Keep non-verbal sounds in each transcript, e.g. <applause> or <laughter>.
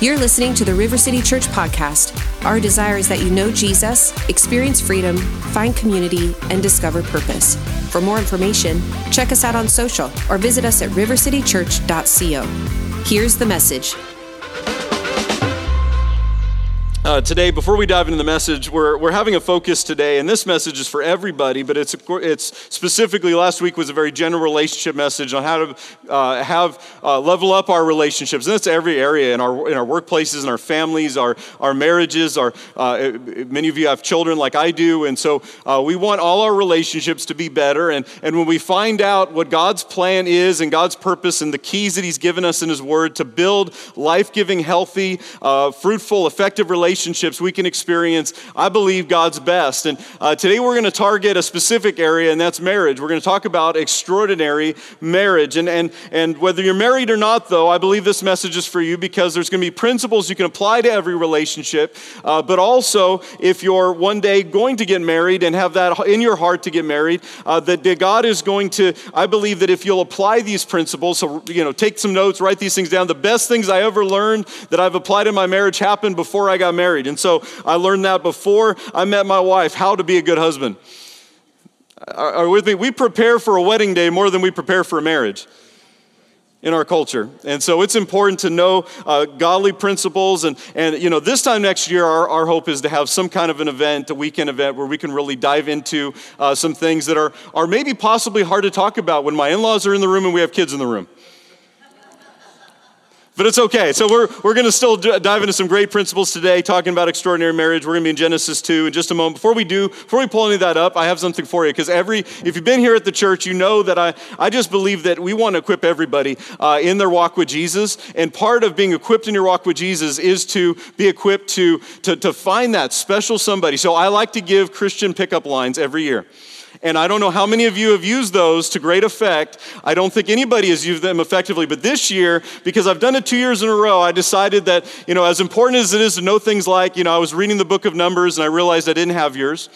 You're listening to the River City Church podcast. Our desire is that you know Jesus, experience freedom, find community, and discover purpose. For more information, check us out on social or visit us at rivercitychurch.co. Here's the message. Uh, today, before we dive into the message, we're, we're having a focus today, and this message is for everybody, but it's, it's specifically, last week was a very general relationship message on how to uh, have, uh, level up our relationships. And that's every area in our, in our workplaces, in our families, our, our marriages. Our, uh, many of you have children like I do, and so uh, we want all our relationships to be better. And, and when we find out what God's plan is and God's purpose and the keys that He's given us in His Word to build life giving, healthy, uh, fruitful, effective relationships, relationships we can experience, I believe, God's best. And uh, today we're going to target a specific area, and that's marriage. We're going to talk about extraordinary marriage. And, and, and whether you're married or not, though, I believe this message is for you because there's going to be principles you can apply to every relationship. Uh, but also, if you're one day going to get married and have that in your heart to get married, uh, that God is going to, I believe that if you'll apply these principles, so, you know, take some notes, write these things down. The best things I ever learned that I've applied in my marriage happened before I got married. And so I learned that before I met my wife, how to be a good husband. Are, are with me? We prepare for a wedding day more than we prepare for a marriage in our culture. And so it's important to know uh, godly principles. And, and, you know, this time next year, our, our hope is to have some kind of an event, a weekend event, where we can really dive into uh, some things that are, are maybe possibly hard to talk about when my in laws are in the room and we have kids in the room but it's okay. So we're, we're going to still dive into some great principles today, talking about extraordinary marriage. We're going to be in Genesis 2 in just a moment. Before we do, before we pull any of that up, I have something for you. Because every, if you've been here at the church, you know that I, I just believe that we want to equip everybody uh, in their walk with Jesus. And part of being equipped in your walk with Jesus is to be equipped to, to, to find that special somebody. So I like to give Christian pickup lines every year. And I don't know how many of you have used those to great effect. I don't think anybody has used them effectively. But this year, because I've done it two years in a row, I decided that, you know, as important as it is to know things like, you know, I was reading the book of Numbers and I realized I didn't have yours.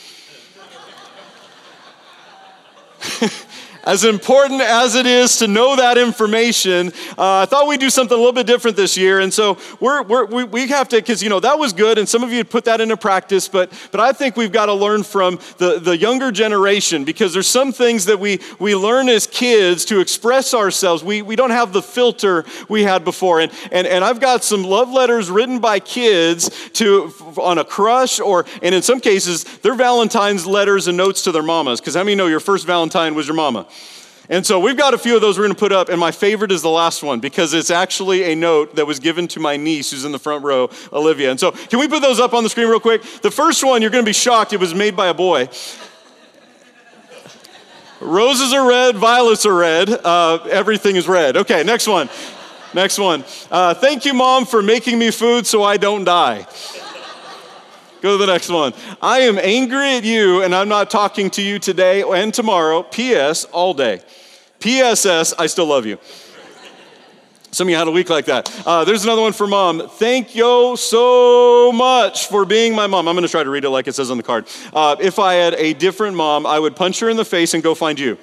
<laughs> as important as it is to know that information, uh, I thought we'd do something a little bit different this year. And so we're, we're, we, we have to, because, you know, that was good, and some of you had put that into practice, but, but I think we've got to learn from the, the younger generation because there's some things that we, we learn as kids to express ourselves. We, we don't have the filter we had before. And, and, and I've got some love letters written by kids to, on a crush, or, and in some cases, they're Valentine's letters and notes to their mamas. Because how many know your first Valentine was your mama? And so we've got a few of those we're going to put up, and my favorite is the last one because it's actually a note that was given to my niece who's in the front row, Olivia. And so, can we put those up on the screen real quick? The first one, you're going to be shocked, it was made by a boy. Roses are red, violets are red, uh, everything is red. Okay, next one. Next one. Uh, thank you, mom, for making me food so I don't die. Go to the next one. I am angry at you, and I'm not talking to you today and tomorrow. P.S. all day. P.S.S. I still love you. Some of you had a week like that. Uh, there's another one for mom. Thank you so much for being my mom. I'm going to try to read it like it says on the card. Uh, if I had a different mom, I would punch her in the face and go find you.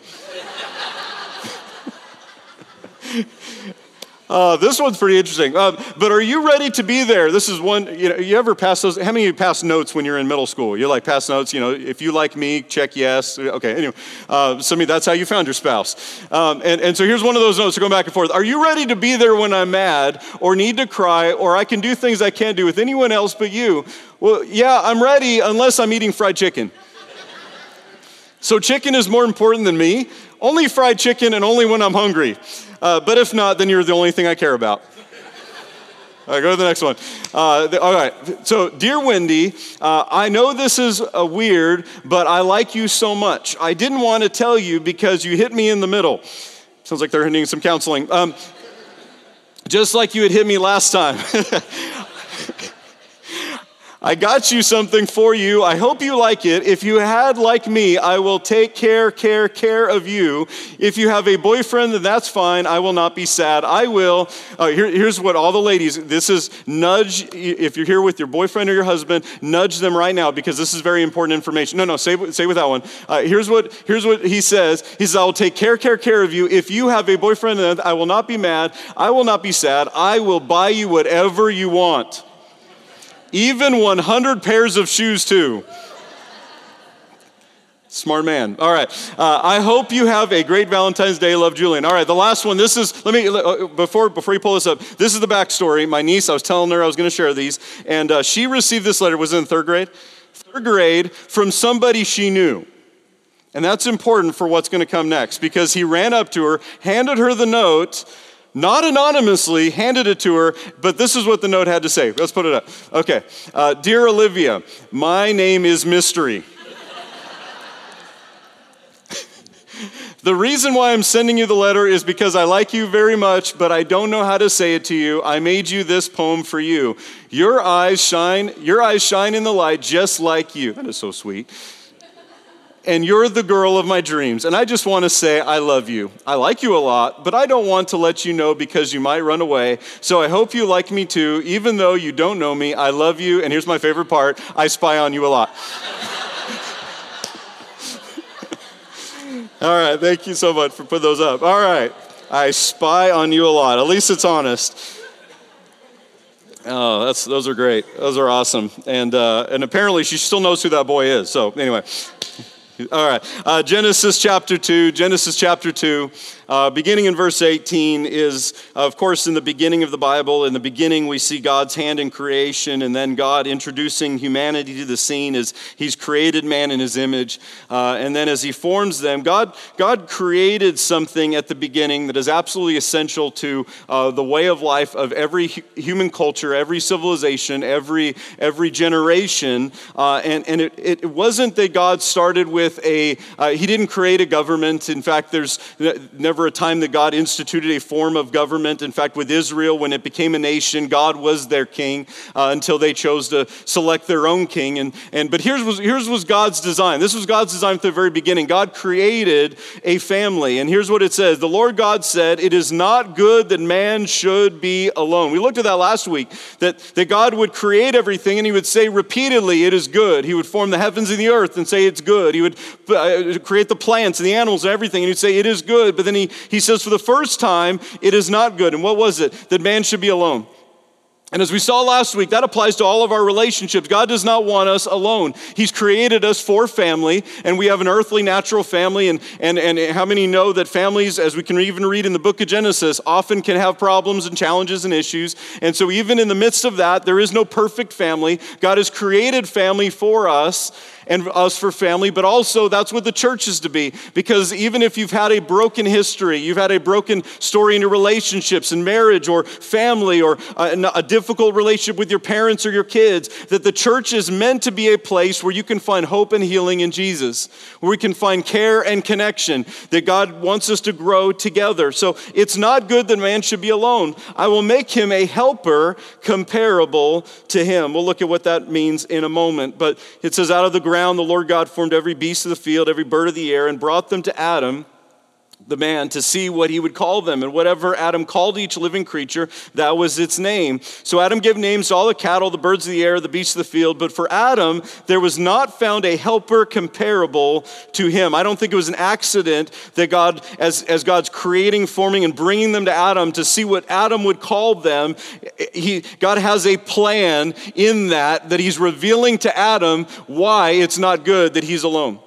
Uh, this one's pretty interesting. Uh, but are you ready to be there? This is one, you know, you ever pass those? How many of you pass notes when you're in middle school? You like pass notes, you know, if you like me, check yes. Okay, anyway. Uh, some that's how you found your spouse. Um, and, and so here's one of those notes, going back and forth. Are you ready to be there when I'm mad or need to cry or I can do things I can't do with anyone else but you? Well, yeah, I'm ready unless I'm eating fried chicken. So chicken is more important than me. Only fried chicken and only when I'm hungry. Uh, but if not, then you're the only thing I care about. All right, go to the next one. Uh, the, all right. So, dear Wendy, uh, I know this is uh, weird, but I like you so much. I didn't want to tell you because you hit me in the middle. Sounds like they're needing some counseling. Um, just like you had hit me last time. <laughs> I got you something for you. I hope you like it. If you had like me, I will take care, care, care of you. If you have a boyfriend, then that's fine. I will not be sad. I will. Uh, here, here's what all the ladies, this is nudge. If you're here with your boyfriend or your husband, nudge them right now because this is very important information. No, no, say, say with that one. Uh, here's, what, here's what he says. He says, I will take care, care, care of you. If you have a boyfriend, then I will not be mad. I will not be sad. I will buy you whatever you want even 100 pairs of shoes, too. Smart man. All right. Uh, I hope you have a great Valentine's Day. Love, Julian. All right. The last one. This is. Let me uh, before before you pull this up. This is the backstory. My niece. I was telling her I was going to share these, and uh, she received this letter. Was in third grade. Third grade from somebody she knew, and that's important for what's going to come next because he ran up to her, handed her the note not anonymously, handed it to her, but this is what the note had to say. Let's put it up. Okay. Uh, Dear Olivia, my name is Mystery. <laughs> the reason why I'm sending you the letter is because I like you very much, but I don't know how to say it to you. I made you this poem for you. Your eyes shine, your eyes shine in the light just like you. That is so sweet and you're the girl of my dreams. And I just want to say, I love you. I like you a lot, but I don't want to let you know because you might run away. So I hope you like me too, even though you don't know me. I love you. And here's my favorite part I spy on you a lot. <laughs> All right, thank you so much for putting those up. All right, I spy on you a lot. At least it's honest. Oh, that's, those are great. Those are awesome. And, uh, and apparently she still knows who that boy is. So, anyway. All right. Uh, Genesis chapter 2. Genesis chapter 2. Uh, beginning in verse 18 is, of course, in the beginning of the Bible. In the beginning, we see God's hand in creation, and then God introducing humanity to the scene as He's created man in His image. Uh, and then as He forms them, God, God created something at the beginning that is absolutely essential to uh, the way of life of every hu- human culture, every civilization, every, every generation. Uh, and and it, it wasn't that God started with a, uh, He didn't create a government. In fact, there's never a time that God instituted a form of government. In fact, with Israel, when it became a nation, God was their king uh, until they chose to select their own king. And, and, but here's was, here's was God's design. This was God's design from the very beginning. God created a family. And here's what it says The Lord God said, It is not good that man should be alone. We looked at that last week, that, that God would create everything and he would say repeatedly, It is good. He would form the heavens and the earth and say, It's good. He would uh, create the plants and the animals and everything and he'd say, It is good. But then he he says, for the first time, it is not good. And what was it? That man should be alone. And as we saw last week, that applies to all of our relationships. God does not want us alone. He's created us for family, and we have an earthly, natural family. And, and, and how many know that families, as we can even read in the book of Genesis, often can have problems and challenges and issues? And so, even in the midst of that, there is no perfect family. God has created family for us and us for family, but also that's what the church is to be. Because even if you've had a broken history, you've had a broken story in your relationships and marriage or family or uh, a, a difficult relationship with your parents or your kids, that the church is meant to be a place where you can find hope and healing in Jesus, where we can find care and connection, that God wants us to grow together. So it's not good that man should be alone. I will make him a helper comparable to him. We'll look at what that means in a moment. But it says, out of the ground, the Lord God formed every beast of the field, every bird of the air, and brought them to Adam the man to see what he would call them. And whatever Adam called each living creature, that was its name. So Adam gave names to all the cattle, the birds of the air, the beasts of the field. But for Adam, there was not found a helper comparable to him. I don't think it was an accident that God, as, as God's creating, forming, and bringing them to Adam to see what Adam would call them, he, God has a plan in that, that he's revealing to Adam why it's not good that he's alone.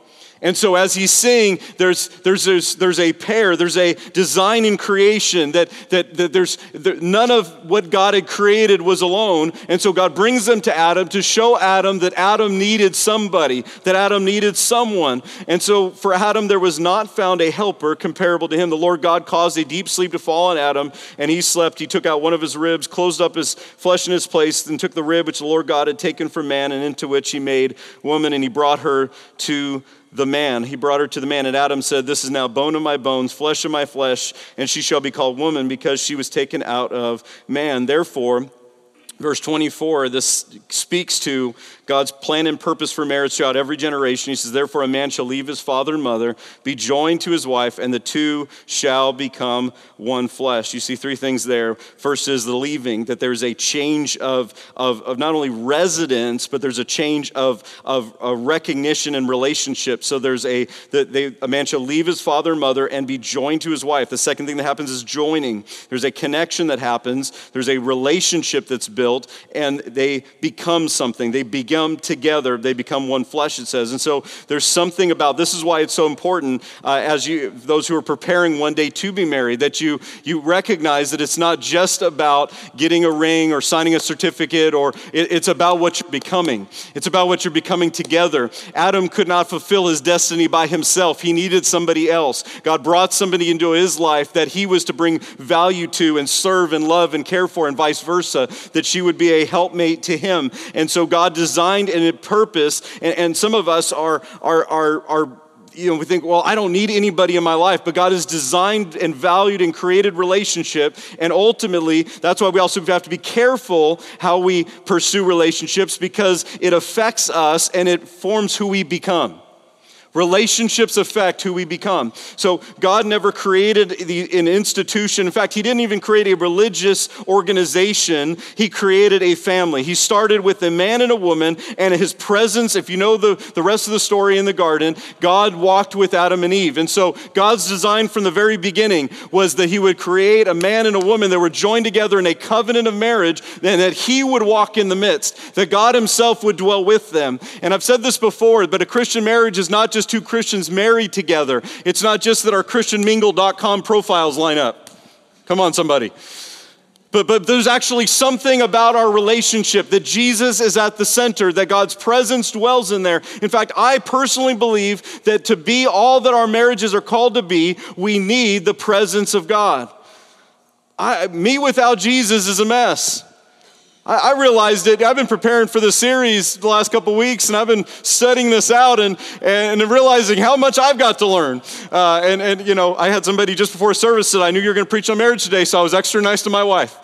And so, as he's saying, there's, there's, there's, there's a pair, there's a design in creation that, that, that there's that none of what God had created was alone. And so, God brings them to Adam to show Adam that Adam needed somebody, that Adam needed someone. And so, for Adam, there was not found a helper comparable to him. The Lord God caused a deep sleep to fall on Adam, and he slept. He took out one of his ribs, closed up his flesh in its place, and took the rib which the Lord God had taken from man, and into which he made woman, and he brought her to the man. He brought her to the man, and Adam said, This is now bone of my bones, flesh of my flesh, and she shall be called woman because she was taken out of man. Therefore, Verse 24, this speaks to God's plan and purpose for marriage throughout every generation. He says, Therefore, a man shall leave his father and mother, be joined to his wife, and the two shall become one flesh. You see three things there. First is the leaving, that there's a change of, of, of not only residence, but there's a change of, of, of recognition and relationship. So there's a, that they, a man shall leave his father and mother and be joined to his wife. The second thing that happens is joining. There's a connection that happens, there's a relationship that's built built and they become something. They become together. They become one flesh, it says. And so there's something about this is why it's so important uh, as you, those who are preparing one day to be married, that you, you recognize that it's not just about getting a ring or signing a certificate or it, it's about what you're becoming. It's about what you're becoming together. Adam could not fulfill his destiny by himself. He needed somebody else. God brought somebody into his life that he was to bring value to and serve and love and care for and vice versa, that she would be a helpmate to him. And so God designed and a purpose, and, and some of us are, are, are, are you know, we think, well, I don't need anybody in my life, but God has designed and valued and created relationship. And ultimately, that's why we also have to be careful how we pursue relationships because it affects us and it forms who we become. Relationships affect who we become. So, God never created the, an institution. In fact, He didn't even create a religious organization. He created a family. He started with a man and a woman, and His presence, if you know the, the rest of the story in the garden, God walked with Adam and Eve. And so, God's design from the very beginning was that He would create a man and a woman that were joined together in a covenant of marriage, and that He would walk in the midst, that God Himself would dwell with them. And I've said this before, but a Christian marriage is not just just two Christians married together. It's not just that our ChristianMingle.com profiles line up. Come on, somebody. But, but there's actually something about our relationship that Jesus is at the center, that God's presence dwells in there. In fact, I personally believe that to be all that our marriages are called to be, we need the presence of God. I, me without Jesus is a mess. I, realized it. I've been preparing for this series the last couple weeks, and I've been studying this out and, and realizing how much I've got to learn. Uh, and, and, you know, I had somebody just before service said, I knew you were going to preach on marriage today, so I was extra nice to my wife.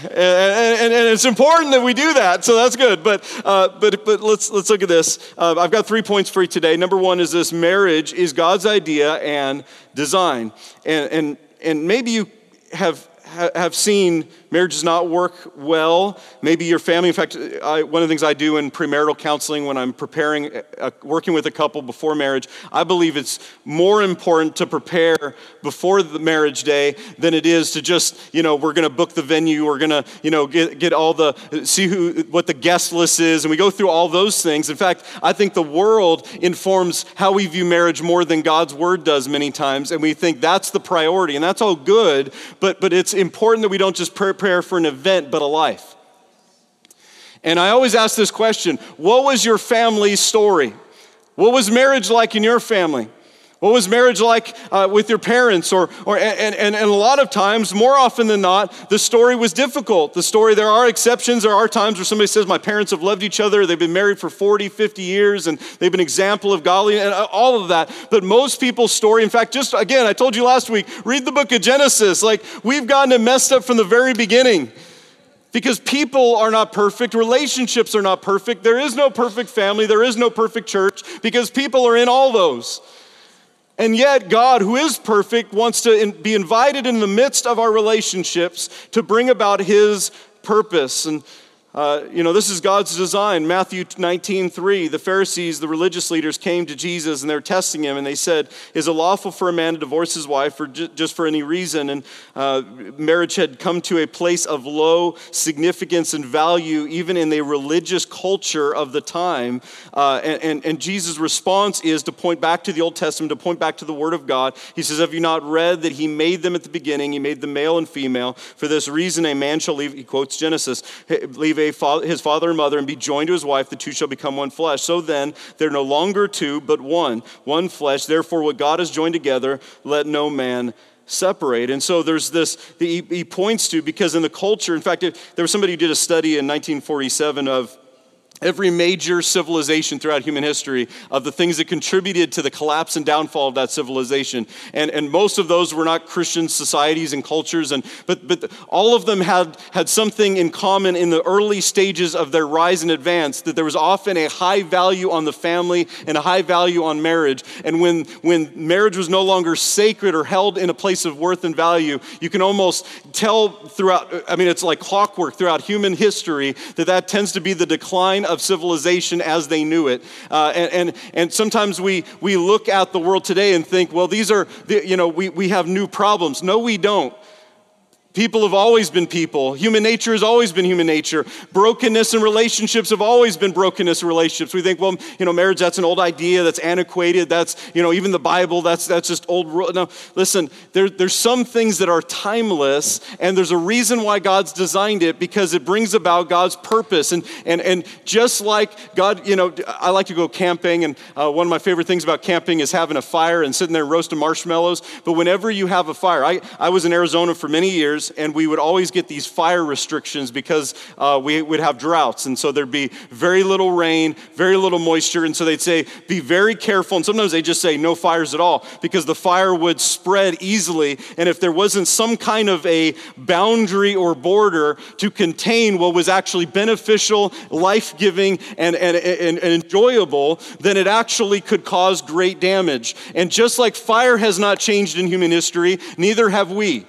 <laughs> and, and, and, it's important that we do that, so that's good. But, uh, but, but let's, let's look at this. Uh, I've got three points for you today. Number one is this marriage is God's idea and design. And, and, and maybe you have, have seen marriages not work well. Maybe your family, in fact, I, one of the things I do in premarital counseling when I'm preparing, uh, working with a couple before marriage, I believe it's more important to prepare before the marriage day than it is to just, you know, we're going to book the venue, we're going to, you know, get, get all the, see who, what the guest list is, and we go through all those things. In fact, I think the world informs how we view marriage more than God's word does many times, and we think that's the priority, and that's all good, but, but it's important that we don't just prepare for an event, but a life. And I always ask this question What was your family's story? What was marriage like in your family? What was marriage like uh, with your parents? Or, or and, and, and a lot of times, more often than not, the story was difficult. The story, there are exceptions. There are times where somebody says, My parents have loved each other. They've been married for 40, 50 years, and they've been an example of godly, and uh, all of that. But most people's story, in fact, just again, I told you last week, read the book of Genesis. Like, we've gotten it messed up from the very beginning. Because people are not perfect, relationships are not perfect, there is no perfect family, there is no perfect church, because people are in all those. And yet, God, who is perfect, wants to be invited in the midst of our relationships to bring about His purpose. And uh, you know, this is God's design. Matthew 19, 3, the Pharisees, the religious leaders came to Jesus and they're testing him and they said, Is it lawful for a man to divorce his wife for just for any reason? And uh, marriage had come to a place of low significance and value, even in the religious culture of the time. Uh, and, and, and Jesus' response is to point back to the Old Testament, to point back to the Word of God. He says, Have you not read that He made them at the beginning? He made them male and female. For this reason, a man shall leave, he quotes Genesis, leave father, his father and mother and be joined to his wife, the two shall become one flesh. So then, they're no longer two, but one, one flesh. Therefore, what God has joined together, let no man separate. And so there's this, he, he points to, because in the culture, in fact, there was somebody who did a study in 1947 of every major civilization throughout human history of the things that contributed to the collapse and downfall of that civilization. And, and most of those were not christian societies and cultures and, but, but all of them had, had something in common in the early stages of their rise and advance that there was often a high value on the family and a high value on marriage. And when, when marriage was no longer sacred or held in a place of worth and value you can almost tell throughout i mean it's like clockwork throughout human history that that tends to be the decline of civilization as they knew it. Uh, and, and, and sometimes we, we look at the world today and think, well, these are, the, you know, we, we have new problems. No, we don't. People have always been people. Human nature has always been human nature. Brokenness in relationships have always been brokenness in relationships. We think, well, you know, marriage, that's an old idea, that's antiquated, that's, you know, even the Bible, that's, that's just old. No, listen, there, there's some things that are timeless, and there's a reason why God's designed it because it brings about God's purpose. And, and, and just like God, you know, I like to go camping, and uh, one of my favorite things about camping is having a fire and sitting there roasting marshmallows. But whenever you have a fire, I, I was in Arizona for many years years, and we would always get these fire restrictions because uh, we would have droughts. And so there'd be very little rain, very little moisture. And so they'd say, be very careful. And sometimes they just say, no fires at all, because the fire would spread easily. And if there wasn't some kind of a boundary or border to contain what was actually beneficial, life giving, and, and, and, and enjoyable, then it actually could cause great damage. And just like fire has not changed in human history, neither have we.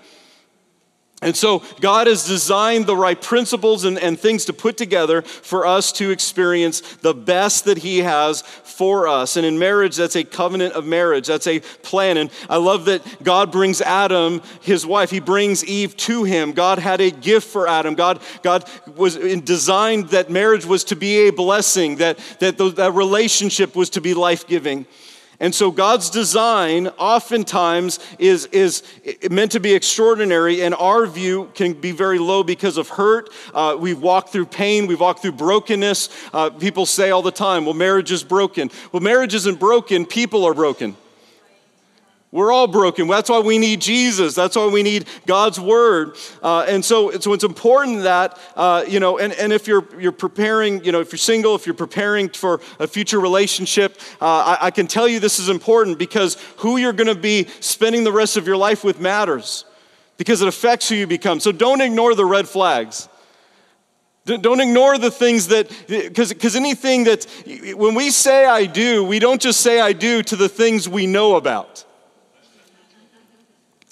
And so God has designed the right principles and, and things to put together for us to experience the best that He has for us. And in marriage, that's a covenant of marriage. That's a plan. And I love that God brings Adam, his wife, He brings Eve to him. God had a gift for Adam. God, God was designed that marriage was to be a blessing, that, that, that relationship was to be life giving. And so God's design oftentimes is, is meant to be extraordinary, and our view can be very low because of hurt. Uh, we've walked through pain, we've walked through brokenness. Uh, people say all the time, well, marriage is broken. Well, marriage isn't broken, people are broken. We're all broken. That's why we need Jesus. That's why we need God's word. Uh, and so, so it's important that, uh, you know, and, and if you're, you're preparing, you know, if you're single, if you're preparing for a future relationship, uh, I, I can tell you this is important because who you're going to be spending the rest of your life with matters because it affects who you become. So don't ignore the red flags. Don't ignore the things that, because anything that, when we say I do, we don't just say I do to the things we know about.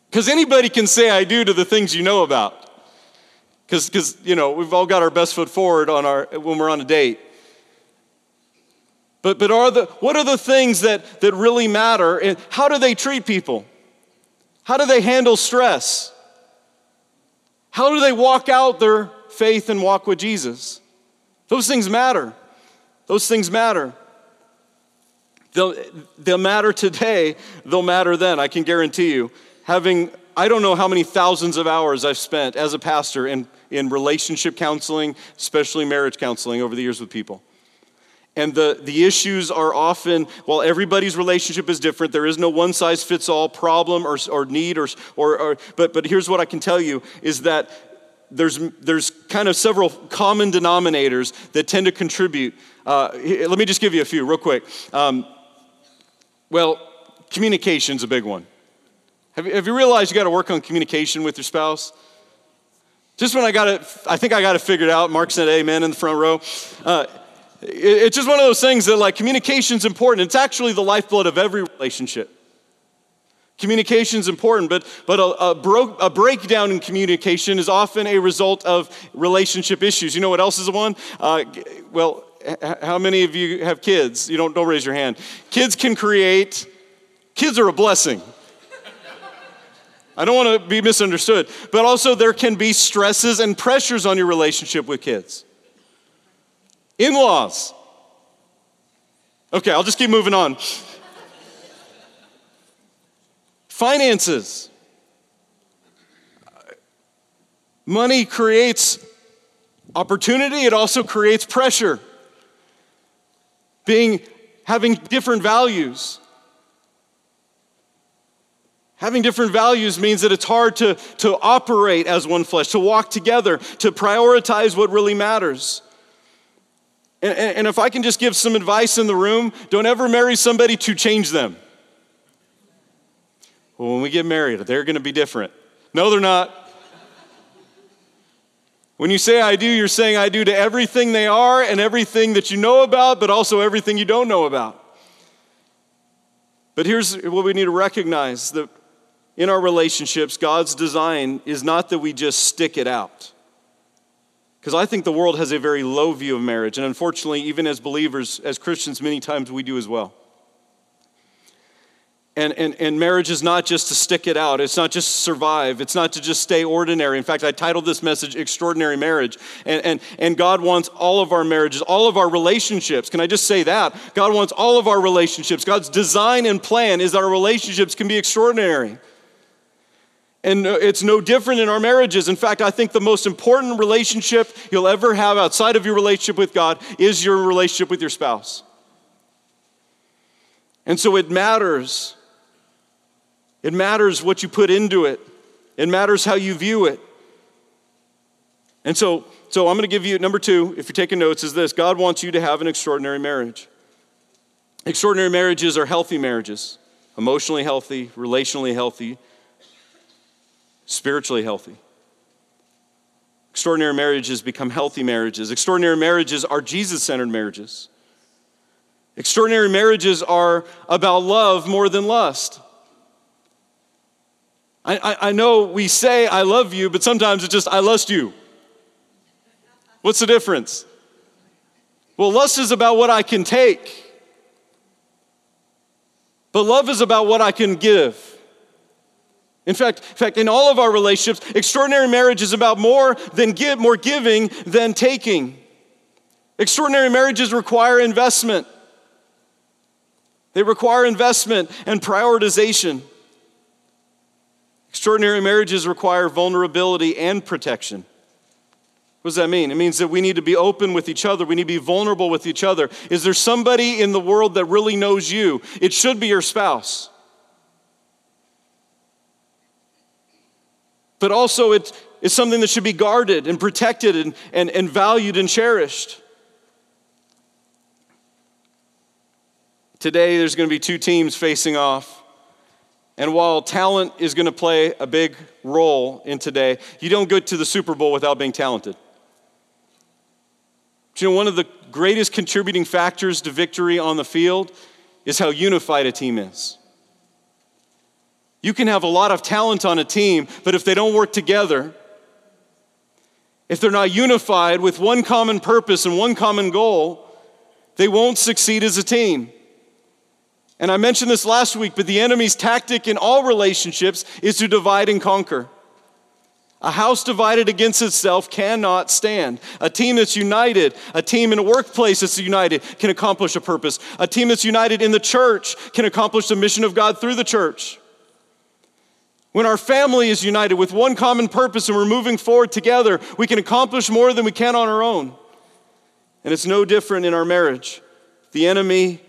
Because anybody can say I do to the things you know about. Because, you know, we've all got our best foot forward on our, when we're on a date. But, but are the, what are the things that, that really matter? And how do they treat people? How do they handle stress? How do they walk out their faith and walk with Jesus? Those things matter. Those things matter. They'll, they'll matter today, they'll matter then, I can guarantee you having, I don't know how many thousands of hours I've spent as a pastor in, in relationship counseling, especially marriage counseling over the years with people. And the, the issues are often, while everybody's relationship is different, there is no one size fits all problem or, or need, or, or, or, but, but here's what I can tell you is that there's, there's kind of several common denominators that tend to contribute. Uh, let me just give you a few real quick. Um, well, communication's a big one. Have you, have you realized you got to work on communication with your spouse? Just when I got it, I think I got it figured out. Mark said amen in the front row. Uh, it, it's just one of those things that like communication's important. It's actually the lifeblood of every relationship. Communication is important, but, but a, a, bro- a, breakdown in communication is often a result of relationship issues. You know what else is one? Uh, well, how many of you have kids? You don't, don't raise your hand. Kids can create, kids are a blessing. I don't want to be misunderstood, but also there can be stresses and pressures on your relationship with kids. In laws. Okay, I'll just keep moving on. Finances. Money creates opportunity, it also creates pressure. Being having different values. Having different values means that it's hard to, to operate as one flesh, to walk together, to prioritize what really matters. And, and, and if I can just give some advice in the room, don't ever marry somebody to change them. Well, when we get married, they're going to be different. No, they're not. When you say I do, you're saying I do to everything they are and everything that you know about, but also everything you don't know about. But here's what we need to recognize that in our relationships, God's design is not that we just stick it out. Because I think the world has a very low view of marriage, and unfortunately, even as believers, as Christians, many times we do as well. And, and, and marriage is not just to stick it out. It's not just to survive. It's not to just stay ordinary. In fact, I titled this message Extraordinary Marriage. And, and, and God wants all of our marriages, all of our relationships. Can I just say that? God wants all of our relationships. God's design and plan is that our relationships can be extraordinary. And uh, it's no different in our marriages. In fact, I think the most important relationship you'll ever have outside of your relationship with God is your relationship with your spouse. And so it matters it matters what you put into it, it matters how you view it. And so, so I'm going to give you number two, if you're taking notes, is this God wants you to have an extraordinary marriage. Extraordinary marriages are healthy marriages, emotionally healthy, relationally healthy, spiritually healthy. Extraordinary marriages become healthy marriages. Extraordinary marriages are Jesus centered marriages. Extraordinary marriages are about love more than lust. I, I, I know we say, I love you, but sometimes it's just, I lust you. What's the difference? Well, lust is about what I can take, but love is about what I can give. In fact, in fact, in all of our relationships, extraordinary marriage is about more than give, more giving than taking. Extraordinary marriages require investment. They require investment and prioritization. Extraordinary marriages require vulnerability and protection. What does that mean? It means that we need to be open with each other. We need to be vulnerable with each other. Is there somebody in the world that really knows you? It should be your spouse. But also, it's something that should be guarded and protected and, and, and valued and cherished. Today, there's going to be two teams facing off. And while talent is going to play a big role in today, you don't go to the Super Bowl without being talented. But you know, one of the greatest contributing factors to victory on the field is how unified a team is. You can have a lot of talent on a team, but if they don't work together, if they're not unified with one common purpose and one common goal, they won't succeed as a team. And I mentioned this last week, but the enemy's tactic in all relationships is to divide and conquer. A house divided against itself cannot stand. A team that's united, a team in a workplace that's united, can accomplish a purpose. A team that's united in the church can accomplish the mission of God through the church. When our family is united with one common purpose and we're moving forward together, we can accomplish more than we can on our own. And it's no different in our marriage. The enemy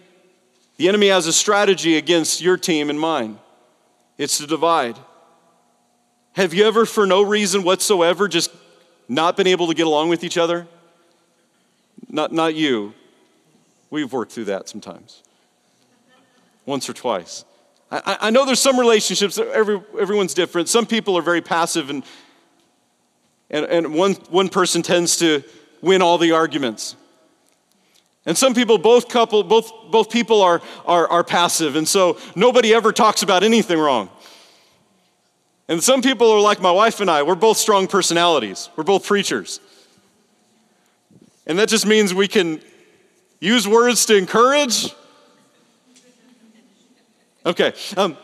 the enemy has a strategy against your team and mine it's to divide. Have you ever, for no reason whatsoever, just not been able to get along with each other? Not, not you. We've worked through that sometimes, once or twice. I, I know there's some relationships, every, everyone's different. Some people are very passive, and, and, and one, one person tends to win all the arguments. And some people, both couple, both, both people are, are, are passive, and so nobody ever talks about anything wrong. And some people are like my wife and I, we're both strong personalities. We're both preachers. And that just means we can use words to encourage. Okay. Um,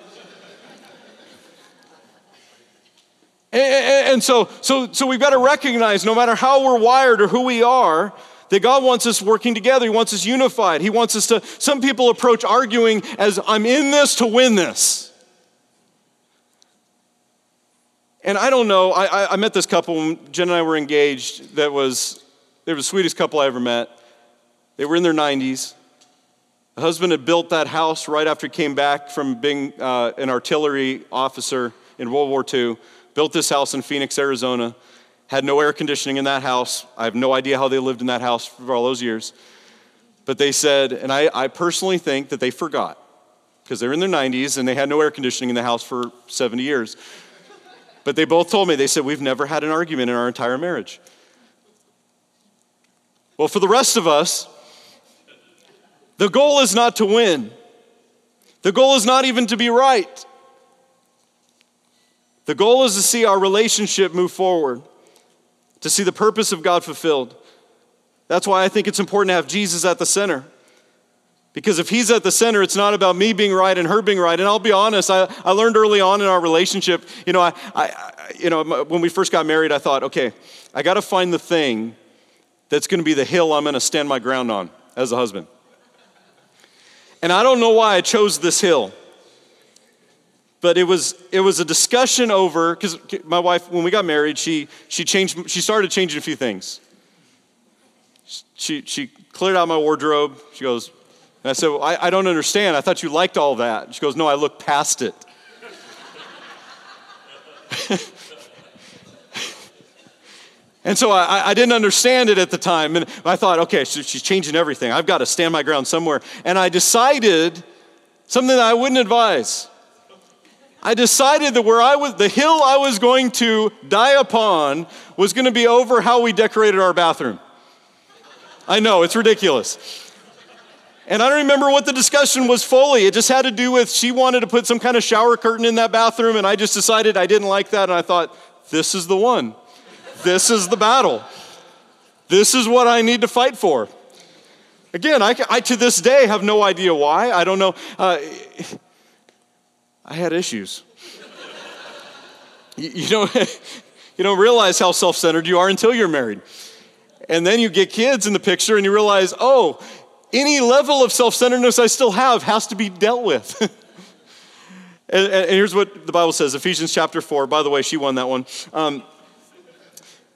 and, so, so, so we've got to recognize no matter how we're wired or who we are, that God wants us working together. He wants us unified. He wants us to, some people approach arguing as I'm in this to win this. And I don't know, I, I met this couple when Jen and I were engaged that was, they were the sweetest couple I ever met. They were in their 90s. The husband had built that house right after he came back from being uh, an artillery officer in World War II. Built this house in Phoenix, Arizona had no air conditioning in that house. I have no idea how they lived in that house for all those years. But they said, and I, I personally think that they forgot because they're in their 90s and they had no air conditioning in the house for 70 years. But they both told me, they said, We've never had an argument in our entire marriage. Well, for the rest of us, the goal is not to win. The goal is not even to be right. The goal is to see our relationship move forward, to see the purpose of God fulfilled. That's why I think it's important to have Jesus at the center. Because if he's at the center, it's not about me being right and her being right. And I'll be honest, I, I learned early on in our relationship, you know, I, I, you know, when we first got married, I thought, okay, I got to find the thing that's going to be the hill I'm going to stand my ground on as a husband. And I don't know why I chose this hill. But it was, it was a discussion over, because my wife, when we got married, she, she, changed, she started changing a few things. She, she cleared out my wardrobe. She goes, and I said, well, I, I don't understand. I thought you liked all that. She goes, No, I looked past it. <laughs> And so I, I, didn't understand it at the time. And I thought, okay, so she's changing everything. I've got to stand my ground somewhere. And I decided something that I wouldn't advise. I decided that where I was, the hill I was going to die upon was going to be over how we decorated our bathroom. I know, it's ridiculous. And I don't remember what the discussion was fully. It just had to do with she wanted to put some kind of shower curtain in that bathroom, and I just decided I didn't like that, and I thought, this is the one. This is the battle. This is what I need to fight for. Again, I, I to this day have no idea why. I don't know. Uh, I had issues. you, you, don't, <laughs> you don't realize how self centered you are until you're married. And then you get kids in the picture and you realize, oh, any level of self centeredness I still have has to be dealt with. <laughs> and, and, here's what the Bible says Ephesians chapter 4. By the way, she won that one. Um,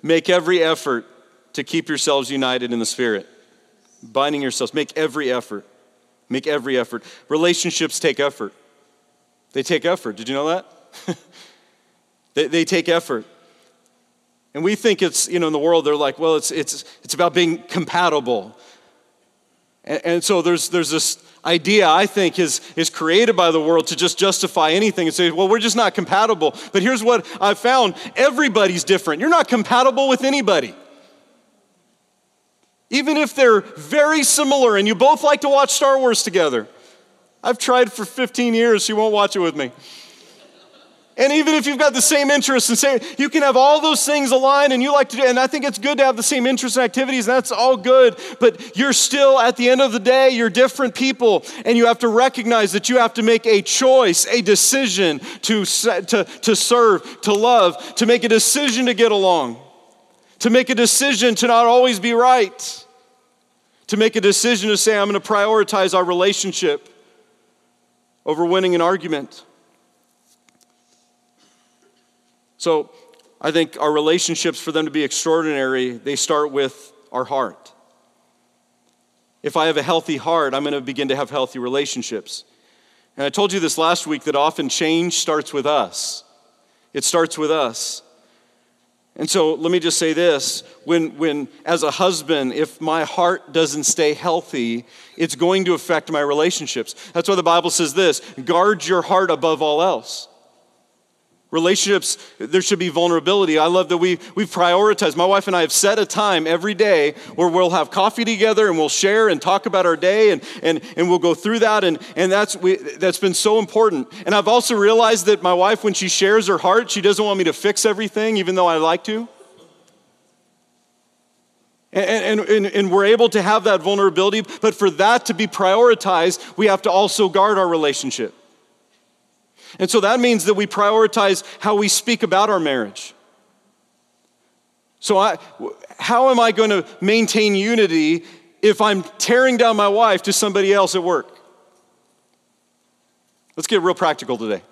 Make every effort to keep yourselves united in the Spirit, binding yourselves. Make every effort. Make every effort. Relationships take effort. They take effort. Did you know that? <laughs> they, they take effort. And we think it's, you know, in the world, they're like, well, it's, it's, it's about being compatible. And, and so there's, there's this idea, I think, is, is created by the world to just justify anything and say, well, we're just not compatible. But here's what I've found everybody's different. You're not compatible with anybody. Even if they're very similar and you both like to watch Star Wars together. I've tried for 15 years, she won't watch it with me. And even if you've got the same interests and say you can have all those things aligned and you like to do, and I think it's good to have the same interests and activities, and that's all good, but you're still, at the end of the day, you're different people, and you have to recognize that you have to make a choice, a decision to, to, to serve, to love, to make a decision to get along, to make a decision to not always be right, to make a decision to say, I'm going to prioritize our relationship over winning an argument. So I think our relationships, for them to be extraordinary, they start with our heart. If I have a healthy heart, I'm going to begin to have healthy relationships. And I told you this last week that often change starts with us. It starts with us. And so let me just say this when, when, as a husband, if my heart doesn't stay healthy, it's going to affect my relationships. That's why the Bible says this guard your heart above all else. Relationships, there should be vulnerability. I love that we, we've prioritized. My wife and I have set a time every day where we'll have coffee together and we'll share and talk about our day and, and, and we'll go through that. And, and that's, we, that's been so important. And I've also realized that my wife, when she shares her heart, she doesn't want me to fix everything, even though I like to. And, and, and, and, we're able to have that vulnerability, but for that to be prioritized, we have to also guard our relationship. And so that means that we prioritize how we speak about our marriage. So, I, how am I going to maintain unity if I'm tearing down my wife to somebody else at work? Let's get real practical today.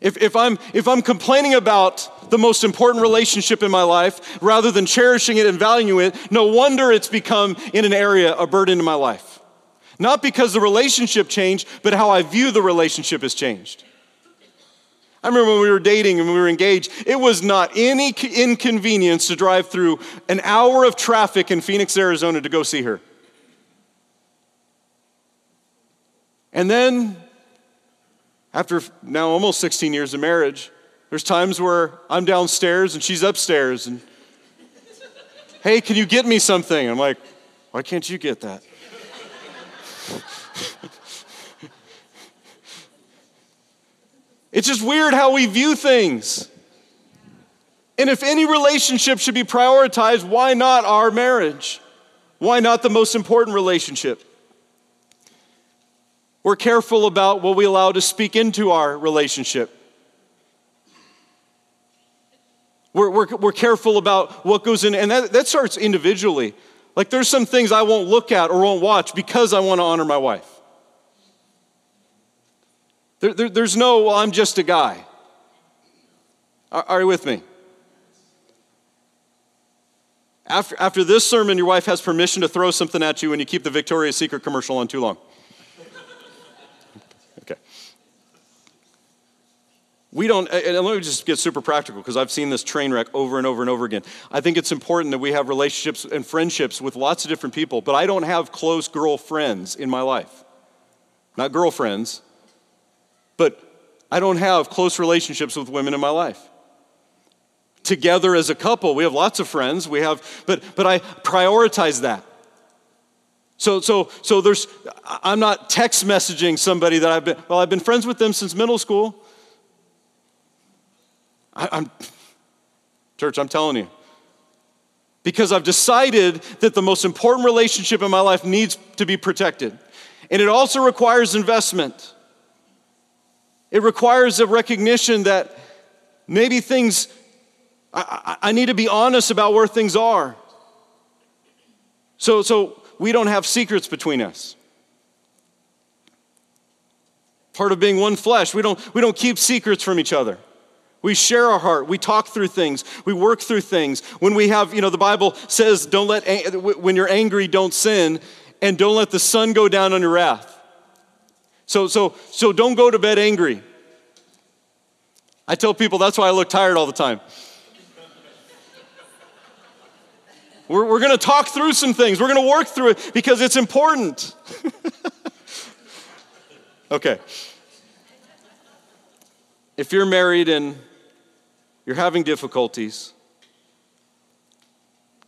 If, if, I'm, if I'm complaining about the most important relationship in my life rather than cherishing it and valuing it, no wonder it's become in an area a burden in my life. Not because the relationship changed, but how I view the relationship has changed. I remember when we were dating and we were engaged, it was not any inconvenience to drive through an hour of traffic in Phoenix, Arizona to go see her. And then, after now almost 16 years of marriage, there's times where I'm downstairs and she's upstairs and, hey, can you get me something? I'm like, why can't you get that? <laughs> it's just weird how we view things. And if any relationship should be prioritized, why not our marriage? Why not the most important relationship? We're careful about what we allow to speak into our relationship. We're, we're, we're careful about what goes in, and that, that starts individually. Like there's some things I won't look at or won't watch because I want to honor my wife. There, there, there's no, well, I'm just a guy. Are, are you with me? After, after this sermon, your wife has permission to throw something at you when you keep the Victoria's Secret commercial on too long. <laughs> okay. We don't, and let me just get super practical because I've seen this train wreck over and over and over again. I think it's important that we have relationships and friendships with lots of different people, but I don't have close girlfriends in my life. Not girlfriends, but I don't have close relationships with women in my life together as a couple. We have lots of friends. We have, but but I prioritize that. So so so there's I'm not text messaging somebody that I've been well, I've been friends with them since middle school. I, I'm church, I'm telling you. Because I've decided that the most important relationship in my life needs to be protected. And it also requires investment. It requires a recognition that maybe things I, I, need to be honest about where things are. So, so we don't have secrets between us. Part of being one flesh, we don't, we don't keep secrets from each other. We share our heart. We talk through things. We work through things. When we have, you know, the Bible says, don't let, when you're angry, don't sin, and don't let the sun go down on your wrath. So, so, so don't go to bed angry. I tell people that's why I look tired all the time. We're, we're going to talk through some things. We're going to work through it because it's important. <laughs> okay. If you're married and you're having difficulties,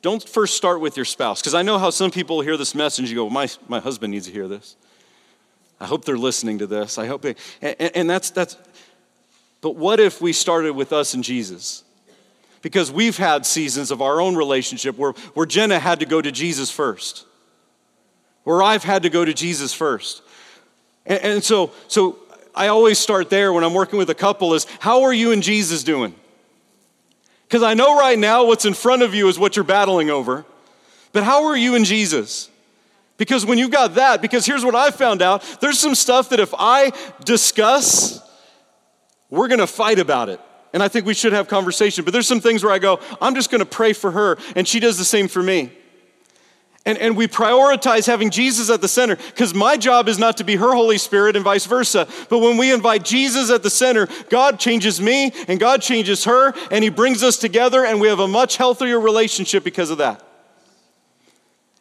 don't first start with your spouse. Because I know how some people hear this message, you go, my, my husband needs to hear this. I hope they're listening to this. I hope they, and, and that's, that's, but what if we started with us and Jesus? because we've had seasons of our own relationship where, where Jenna had to go to Jesus first, where I've had to go to Jesus first. And, and so, so I always start there when I'm working with a couple is how are you and Jesus doing? Because I know right now what's in front of you is what you're battling over, but how are you and Jesus? Because when you've got that, because here's what I found out there's some stuff that if I discuss, we're gonna fight about it. And I think we should have conversation. But there's some things where I go, I'm just to pray for her, and she does the same for me. And, and we prioritize having Jesus at the center because my job is not to be her Holy Spirit and vice versa. But when we invite Jesus at the center, God changes me and God changes her, and He brings us together, and we have a much healthier relationship because of that.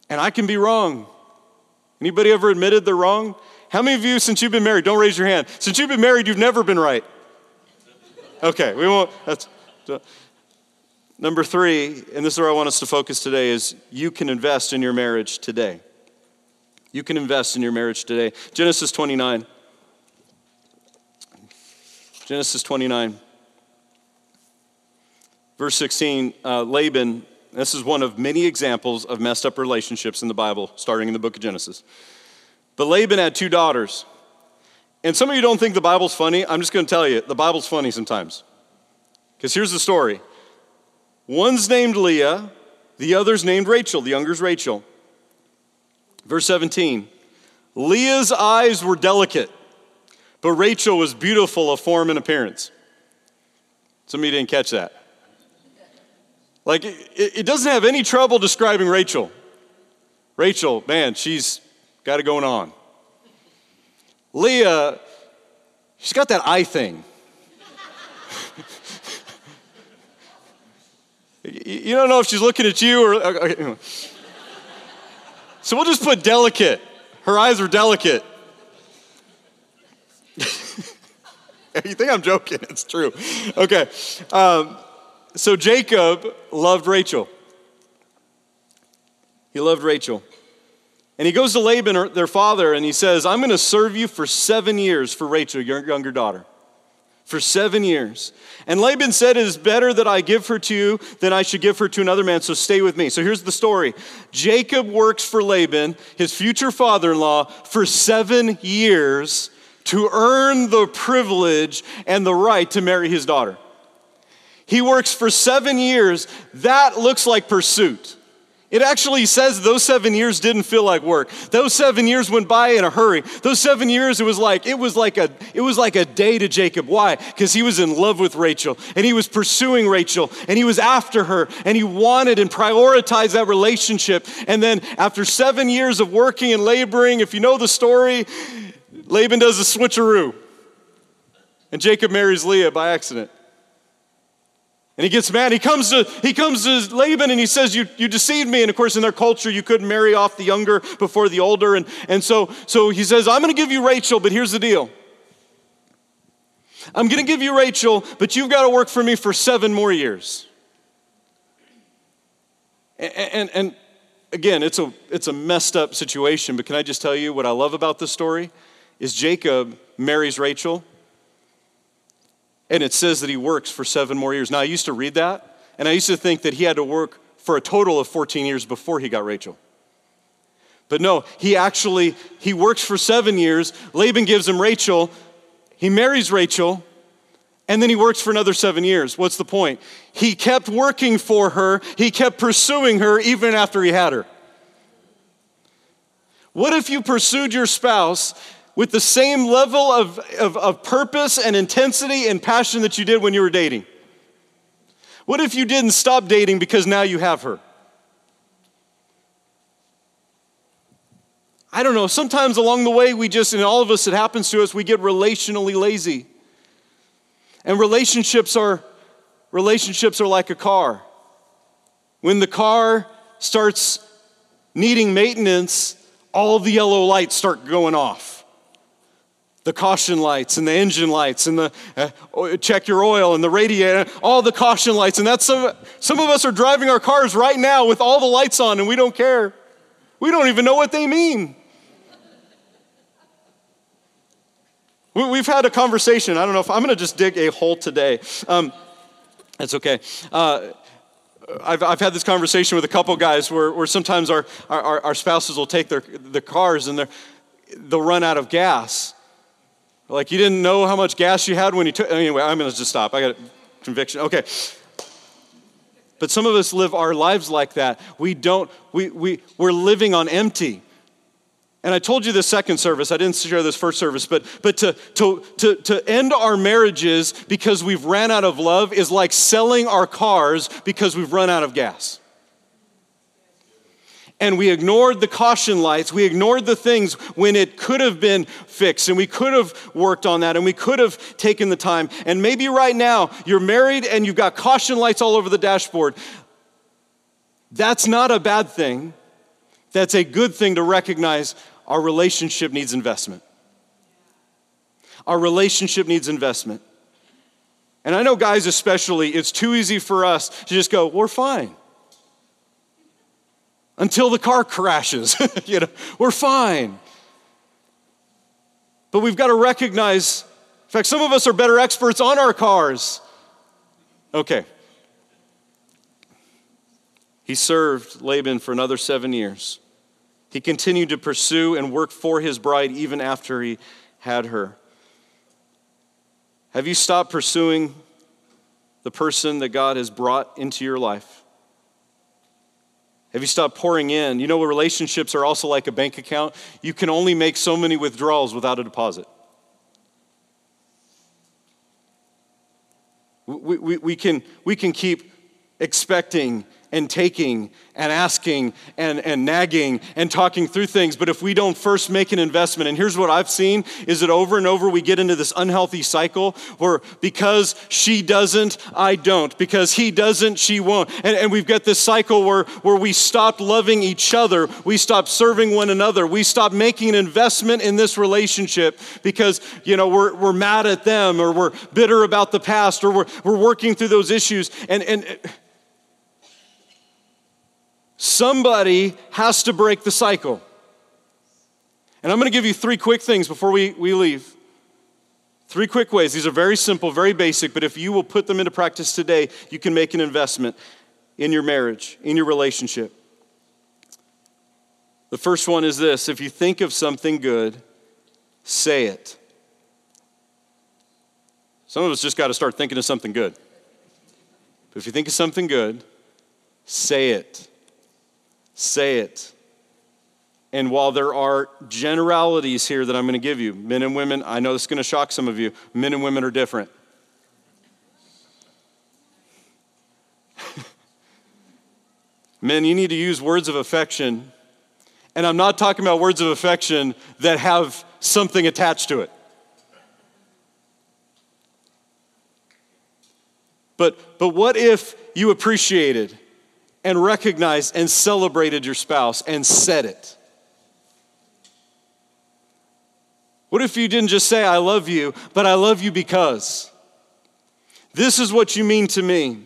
And I can be wrong. Anybody ever admitted they're wrong? How many of you, since you've been married, don't raise your hand, since you've been married, you've never been right? Okay, we won't. That's number three, and this is where I want us to focus today: is you can invest in your marriage today. You can invest in your marriage today. Genesis 29. Genesis 29. Verse 16, uh, Laban, this is one of many examples of messed up relationships in the Bible, starting in the book of Genesis. But Laban had two daughters. And some of you don't think the Bible's funny. I'm just going to tell you, the Bible's funny sometimes. Because here's the story one's named Leah, the other's named Rachel. The younger's Rachel. Verse 17 Leah's eyes were delicate, but Rachel was beautiful of form and appearance. Some of you didn't catch that. Like, it, it doesn't have any trouble describing Rachel. Rachel, man, she's got it going on. Leah, she's got that eye thing. <laughs> you don't know if she's looking at you or. Okay. So we'll just put delicate. Her eyes are delicate. <laughs> you think I'm joking? It's true. Okay. Um, so Jacob loved Rachel. He loved Rachel. And he goes to Laban, their father, and he says, I'm going to serve you for seven years for Rachel, your younger daughter. For seven years. And Laban said, It is better that I give her to you than I should give her to another man, so stay with me. So here's the story Jacob works for Laban, his future father in law, for seven years to earn the privilege and the right to marry his daughter. He works for seven years. That looks like pursuit. It actually says those seven years didn't feel like work. Those seven years went by in a hurry. Those seven years, it was like it was like a it was like a day to Jacob. Why? Because he was in love with Rachel and he was pursuing Rachel and he was after her and he wanted and prioritized that relationship. And then after seven years of working and laboring, if you know the story, Laban does a switcheroo, and Jacob marries Leah by accident. And he gets mad. He comes to, he comes to Laban and he says, you, you deceived me. And of course, in their culture, you couldn't marry off the younger before the older. And, and so, so he says, I'm going to give you Rachel, but here's the deal. I'm going to give you Rachel, but you've got to work for me for seven more years. And, and, and again, it's a, it's a messed up situation, but can I just tell you what I love about this story? Is Jacob marries Rachel and it says that he works for seven more years. Now, I used to read that, and I used to think that he had to work for a total of 14 years before he got Rachel. But no, he actually he works for 7 years. Laban gives him Rachel. He marries Rachel, and then he works for another 7 years. What's the point? He kept working for her. He kept pursuing her even after he had her. What if you pursued your spouse with the same level of, of, of, purpose and intensity and passion that you did when you were dating? What if you didn't stop dating because now you have her? I don't know. Sometimes along the way, we just, and all of us, it happens to us, we get relationally lazy. And relationships are relationships are like a car. When the car starts needing maintenance, all the yellow lights start going off the caution lights and the engine lights and the uh, check your oil and the radiator, all the caution lights. And that's some, some of us are driving our cars right now with all the lights on and we don't care. We don't even know what they mean. We, we've had a conversation. I don't know if I'm going to just dig a hole today. Um, that's okay. Uh, I've, I've had this conversation with a couple guys where, where sometimes our, our, our spouses will take their the cars and they'll run out of gas like you didn't know how much gas you had when you took. Anyway, I'm going to just stop. I got conviction. Okay. But some of us live our lives like that. We don't, we, we, we're living on empty. And I told you the second service, I didn't share this first service, but, but to, to, to, to end our marriages because we've ran out of love is like selling our cars because we've run out of gas and we ignored the caution lights. We ignored the things when it could have been fixed and we could have worked on that and we could have taken the time. And maybe right now you're married and you've got caution lights all over the dashboard. That's not a bad thing. That's a good thing to recognize our relationship needs investment. Our relationship needs investment. And I know guys, especially, it's too easy for us to just go, we're fine until the car crashes. <laughs> you know, we're fine. But we've got to recognize, in fact, some of us are better experts on our cars. Okay. He served Laban for another seven years. He continued to pursue and work for his bride even after he had her. Have you stopped pursuing the person that God has brought into your life? Have you stopped pouring in? You know, relationships are also like a bank account. You can only make so many withdrawals without a deposit. We, we, we, can, we can keep expecting and taking and asking and, and nagging and talking through things. But if we don't first make an investment, and here's what I've seen is that over and over we get into this unhealthy cycle where because she doesn't, I don't. Because he doesn't, she won't. And, and we've got this cycle where, where we stop loving each other, we stop serving one another, we stop making an investment in this relationship because, you know, we're, we're mad at them or we're bitter about the past or we're, we're working through those issues. And, and Somebody has to break the cycle. And I'm going to give you three quick things before we, we leave. Three quick ways. These are very simple, very basic, but if you will put them into practice today, you can make an investment in your marriage, in your relationship. The first one is this if you think of something good, say it. Some of us just got to start thinking of something good. But if you think of something good, say it. Say it. And while there are generalities here that I'm going to give you, men and women, I know this is going to shock some of you, men and women are different. <laughs> men, you need to use words of affection. And I'm not talking about words of affection that have something attached to it. But, but what if you appreciated and recognized and celebrated your spouse and said it? What if you didn't just say, I love you, but I love you because this is what you mean to me?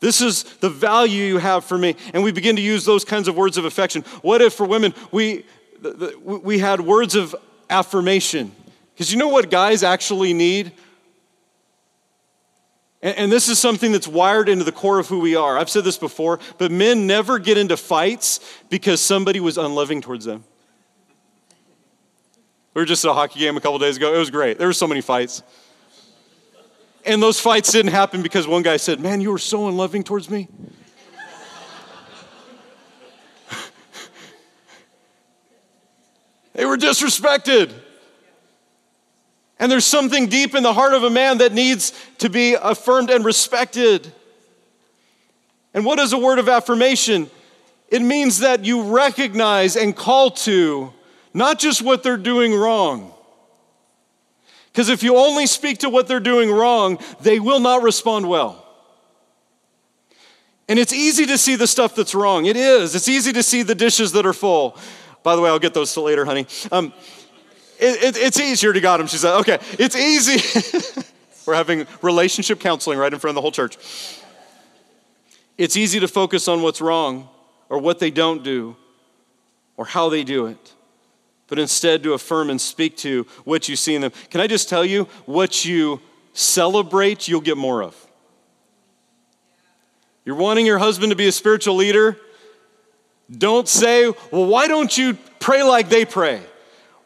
This is the value you have for me. And we begin to use those kinds of words of affection. What if for women, we, we had words of affirmation? Because you know what guys actually need? And, this is something that's wired into the core of who we are. I've said this before, but men never get into fights because somebody was unloving towards them. We were just at a hockey game a couple days ago. It was great. There were so many fights. And those fights didn't happen because one guy said, Man, you were so unloving towards me. <laughs> they were disrespected. And there's something deep in the heart of a man that needs to be affirmed and respected. And what is a word of affirmation? It means that you recognize and call to not just what they're doing wrong. Because if you only speak to what they're doing wrong, they will not respond well. And it's easy to see the stuff that's wrong. It is. It's easy to see the dishes that are full. By the way, I'll get those to later, honey. Um, it, it, it's easier to got him. She said, okay, it's easy. <laughs> We're having relationship counseling right in front of the whole church. It's easy to focus on what's wrong or what they don't do or how they do it, but instead to affirm and speak to what you see in them. Can I just tell you, what you celebrate, you'll get more of. You're wanting your husband to be a spiritual leader? Don't say, well, why don't you pray like they pray?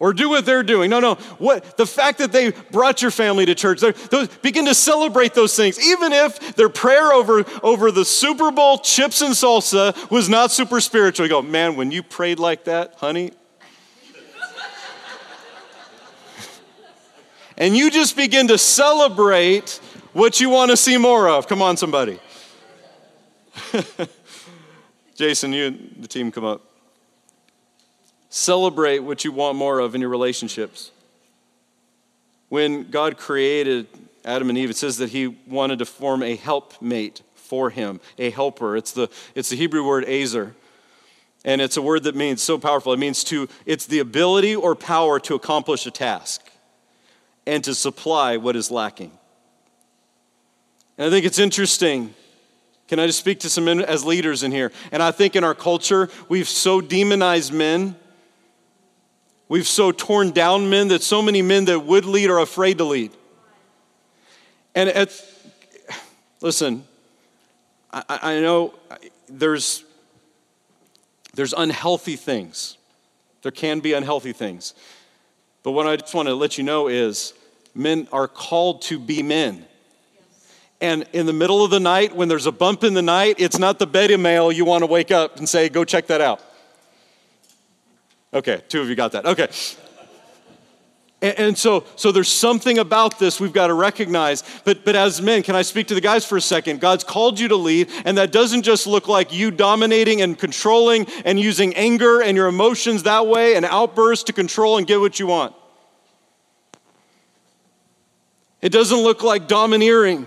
Or do what they're doing. No, no. What the fact that they brought your family to church, those, begin to celebrate those things. Even if their prayer over, over the Super Bowl chips and salsa was not super spiritual. You go, man, when you prayed like that, honey. <laughs> and you just begin to celebrate what you want to see more of. Come on, somebody. <laughs> Jason, you and the team come up. Celebrate what you want more of in your relationships. When God created Adam and Eve, it says that he wanted to form a helpmate for him, a helper. It's the, it's the Hebrew word ezer. And it's a word that means so powerful. It means to, it's the ability or power to accomplish a task and to supply what is lacking. And I think it's interesting. Can I just speak to some men as leaders in here? And I think in our culture, we've so demonized men We've so torn down men that so many men that would lead are afraid to lead. And at, listen, I, I know there's, there's unhealthy things. There can be unhealthy things. But what I just want to let you know is men are called to be men. And in the middle of the night, when there's a bump in the night, it's not the beta male you want to wake up and say, go check that out. Okay, two of you got that. Okay. And, and, so, so there's something about this we've got to recognize. But, but as men, can I speak to the guys for a second? God's called you to lead, and that doesn't just look like you dominating and controlling and using anger and your emotions that way and outbursts to control and get what you want. It doesn't look like domineering.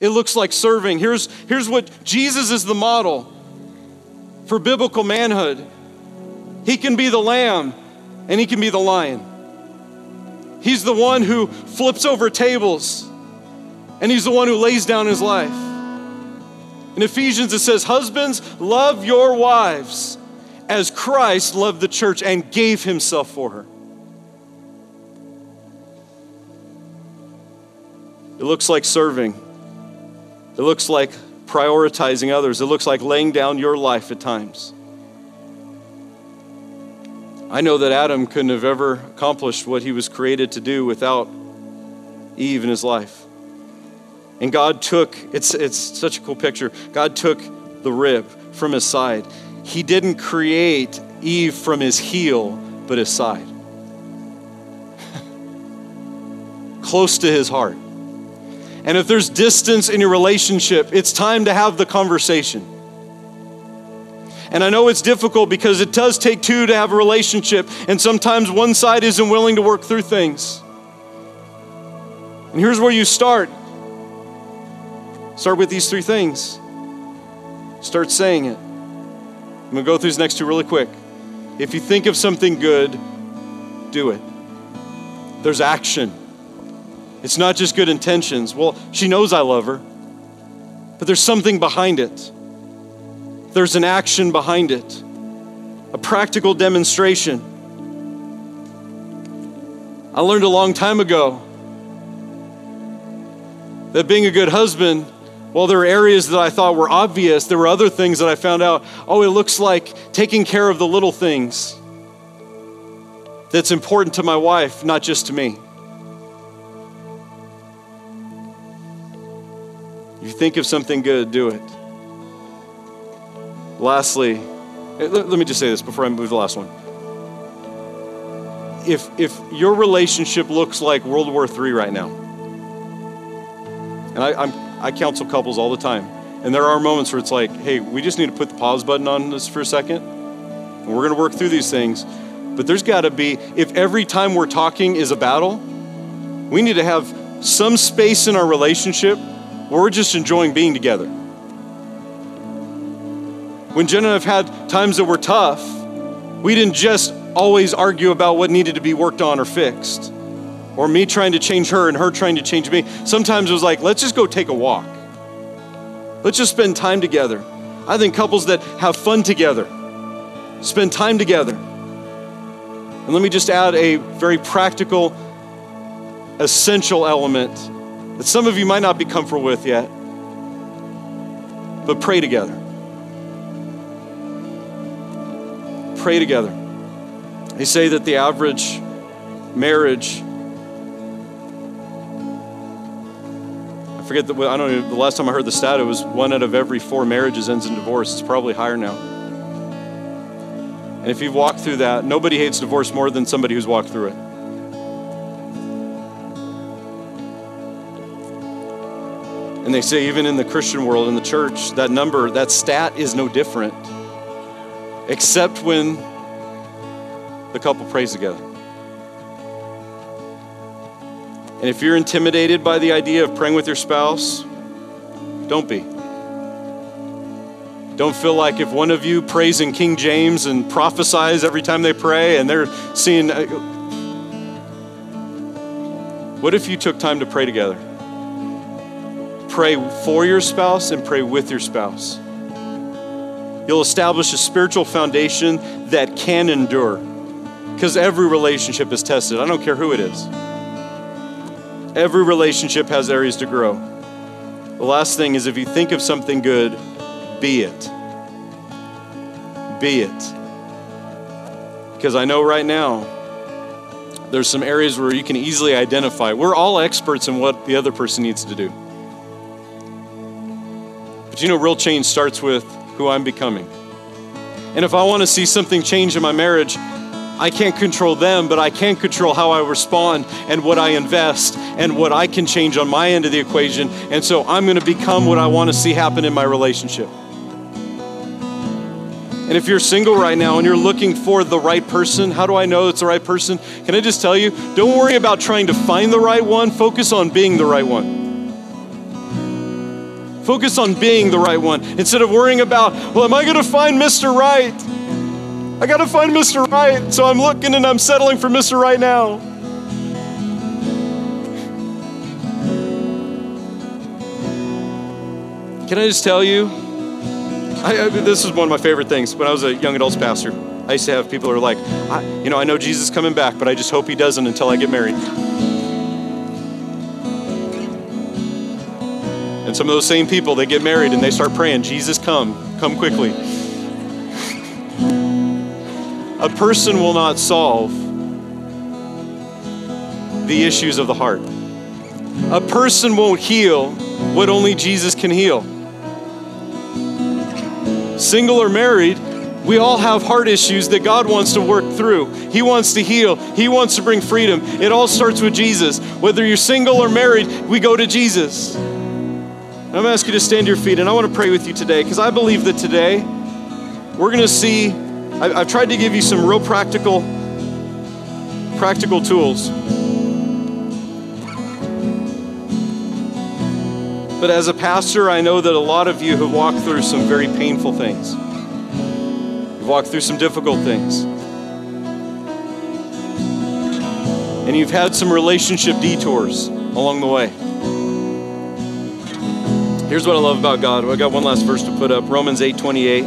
It looks like serving. Here's, here's what Jesus is the model for biblical manhood. He can be the lamb and he can be the lion. He's the one who flips over tables and he's the one who lays down his life. In Ephesians, it says, Husbands, love your wives as Christ loved the church and gave himself for her. It looks like serving. It looks like prioritizing others. It looks like laying down your life at times. I know that Adam couldn't have ever accomplished what he was created to do without Eve in his life. And God took, it's, it's such a cool picture. God took the rib from his side. He didn't create Eve from his heel, but his side. <laughs> Close to his heart. And if there's distance in your relationship, it's time to have the conversation. And I know it's difficult because it does take two to have a relationship, and sometimes one side isn't willing to work through things. And here's where you start start with these three things. Start saying it. I'm going to go through these next two really quick. If you think of something good, do it. There's action. It's not just good intentions. Well, she knows I love her, but there's something behind it. There's an action behind it, a practical demonstration. I learned a long time ago that being a good husband, while there were areas that I thought were obvious, there were other things that I found out oh, it looks like taking care of the little things that's important to my wife, not just to me. you think of something good, do it. Lastly, eh, let, me just say this before I move to the last one. If, if your relationship looks like World War III right now, and I, I'm, I counsel couples all the time, and there are moments where it's like, hey, we just need to put the pause button on this for a second, and we're going to work through these things. But there's got to be, if every time we're talking is a battle, we need to have some space in our relationship where we're just enjoying being together. When Jen and I have had times that were tough, we didn't just always argue about what needed to be worked on or fixed, or me trying to change her and her trying to change me. Sometimes it was like, let's just go take a walk. Let's just spend time together. I think couples that have fun together spend time together. And let me just add a very practical, essential element that some of you might not be comfortable with yet. But pray together. Pray together. They say that the average marriage, I forget the, I don't know, the last time I heard the stat, it was one out of every four marriages ends in divorce. It's probably higher now. And if you've walked through that, nobody hates divorce more than somebody who's walked through it. And they say, even in the Christian world, in the church, that number, that stat is no different, except when the couple prays together. And if you're intimidated by the idea of praying with your spouse, don't be. Don't feel like if one of you prays in King James and prophesies every time they pray and they're seeing. Uh, what if you took time to pray together? pray for your spouse and pray with your spouse. You'll establish a spiritual foundation that can endure because every relationship is tested. I don't care who it is. Every relationship has areas to grow. The last thing is if you think of something good, be it. Be it. Because I know right now, there's some areas where you can easily identify. We're all experts in what the other person needs to do. But you know, real change starts with who I'm becoming. And if I want to see something change in my marriage, I can't control them, but I can control how I respond and what I invest and what I can change on my end of the equation. And so I'm going to become what I want to see happen in my relationship. And if you're single right now and you're looking for the right person, how do I know it's the right person? Can I just tell you, don't worry about trying to find the right one, focus on being the right one. Focus on being the right one instead of worrying about, well, am I going to find Mr. Right? I got to find Mr. Right, so I'm looking and I'm settling for Mr. Right now. Can I just tell you? I, I, this is one of my favorite things. When I was a young adults pastor, I used to have people who are like, you know, I know Jesus is coming back, but I just hope he doesn't until I get married. Some of those same people, they get married and they start praying, Jesus, come, come quickly. a person will not solve the issues of the heart. A person won't heal what only Jesus can heal single or married, we all have heart issues that God wants to work through. He wants to heal, He wants to bring freedom. It all starts with Jesus. Whether you're single or married, we go to Jesus. I'm going to ask you to stand to your feet, and I want to pray with you today because I believe that today we're going to see. I've tried to give you some real practical, practical tools. But as a pastor, I know that a lot of you have walked through some very painful things. You've walked through some difficult things. And you've had some relationship detours along the way. Here's what I love about God. I got one last verse to put up Romans 8 28.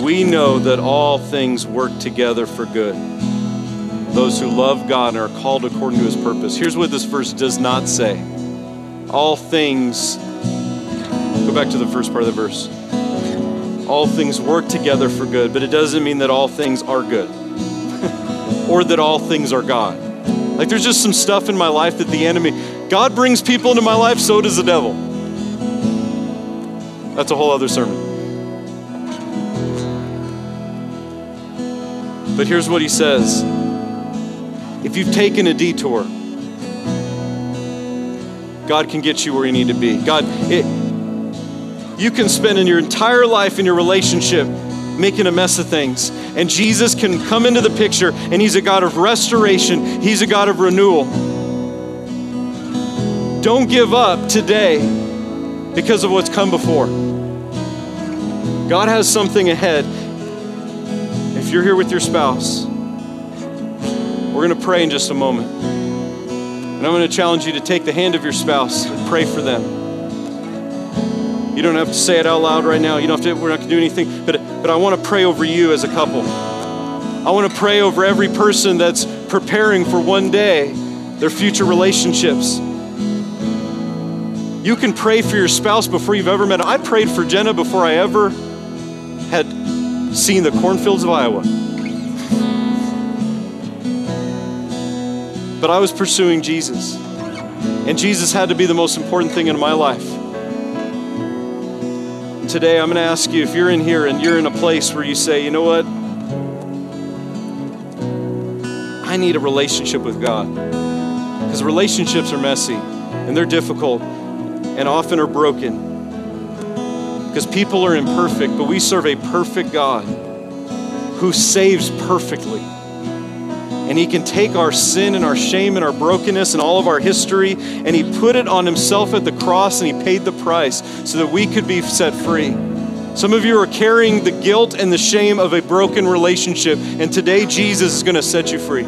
We know that all things work together for good. Those who love God and are called according to his purpose. Here's what this verse does not say all things, go back to the first part of the verse. All things work together for good, but it doesn't mean that all things are good <laughs> or that all things are God. Like there's just some stuff in my life that the enemy, God brings people into my life, so does the devil. That's a whole other sermon. But here's what he says if you've taken a detour, God can get you where you need to be. God, it, you can spend in your entire life in your relationship making a mess of things. And Jesus can come into the picture, and He's a God of restoration, He's a God of renewal. Don't give up today because of what's come before. God has something ahead. If you're here with your spouse, we're going to pray in just a moment. And I'm going to challenge you to take the hand of your spouse and pray for them. You don't have to say it out loud right now. You don't have to, we're not going to do anything. But, but I want to pray over you as a couple. I want to pray over every person that's preparing for one day their future relationships. You can pray for your spouse before you've ever met. I prayed for Jenna before I ever had seen the cornfields of Iowa. But I was pursuing Jesus. And Jesus had to be the most important thing in my life. Today, I'm going to ask you if you're in here and you're in a place where you say, you know what? I need a relationship with God. Because relationships are messy and they're difficult and often are broken. Because people are imperfect, but we serve a perfect God who saves perfectly and He can take our sin and our shame and our brokenness and all of our history, and He put it on Himself at the cross and He paid the price so that we could be set free. Some of you are carrying the guilt and the shame of a broken relationship, and today Jesus is going to set you free.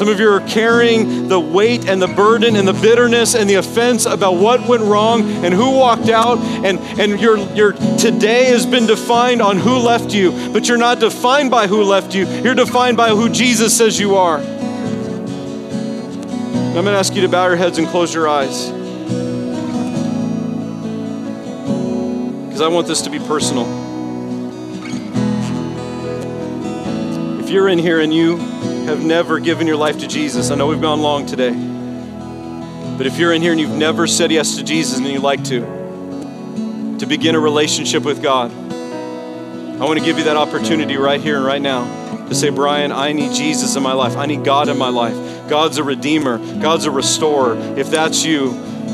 Some of you are carrying the weight and the burden and the bitterness and the offense about what went wrong and who walked out, and, and your, your today has been defined on who left you, but you're not defined by who left you, you're defined by who Jesus says you are. I'm going to ask you to bow your heads and close your eyes. Because I want this to be personal. If you're in here and you have never given your life to Jesus, I know we've gone long today, but if you're in here and you've never said yes to Jesus and you'd like to, to begin a relationship with God, I want to give you that opportunity right here and right now to say, Brian, I need Jesus in my life. I need God in my life. God's a redeemer, God's a restorer. If that's you,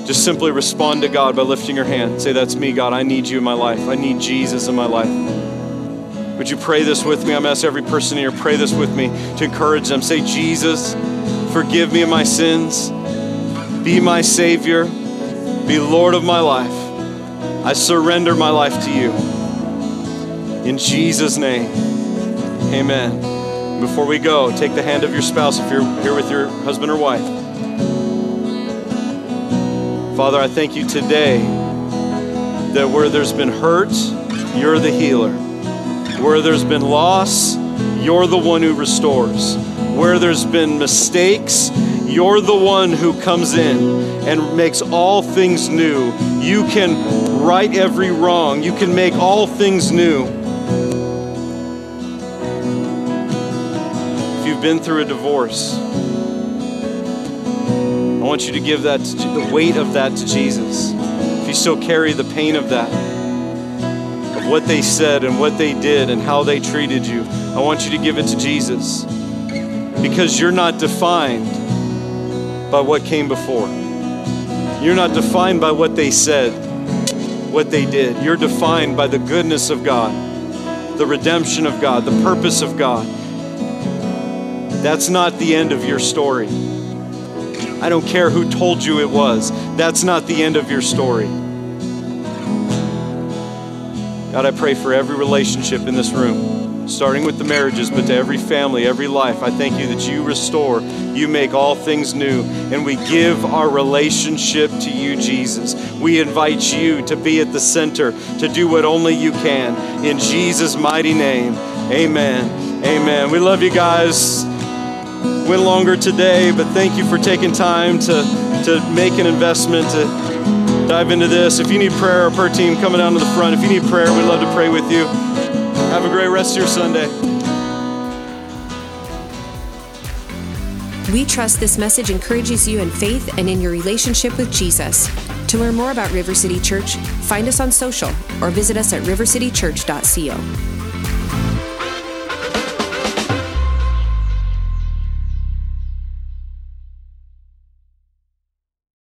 just simply respond to God by lifting your hand. Say, That's me, God. I need you in my life. I need Jesus in my life. Would you pray this with me? I'm asking every person here, pray this with me to encourage them. Say, Jesus, forgive me of my sins. Be my Savior. Be Lord of my life. I surrender my life to you. In Jesus' name, amen. Before we go, take the hand of your spouse if you're here with your husband or wife. Father, I thank you today that where there's been hurt, you're the healer. Where there's been loss, you're the one who restores. Where there's been mistakes, you're the one who comes in and makes all things new. You can right every wrong, you can make all things new. If you've been through a divorce, I want you to give that the weight of that to Jesus. If you still carry the pain of that, what they said and what they did and how they treated you, I want you to give it to Jesus. Because you're not defined by what came before. You're not defined by what they said, what they did. You're defined by the goodness of God, the redemption of God, the purpose of God. That's not the end of your story. I don't care who told you it was. That's not the end of your story. God, I pray for every relationship in this room, starting with the marriages, but to every family, every life. I thank you that you restore, you make all things new, and we give our relationship to you, Jesus. We invite you to be at the center, to do what only you can. In Jesus' mighty name, amen. Amen. We love you guys went longer today, but thank you for taking time to, to make an investment to dive into this. If you need prayer, our prayer team coming down to the front. If you need prayer, we'd love to pray with you. Have a great rest of your Sunday. We trust this message encourages you in faith and in your relationship with Jesus. To learn more about River City Church, find us on social or visit us at rivercitychurch.co.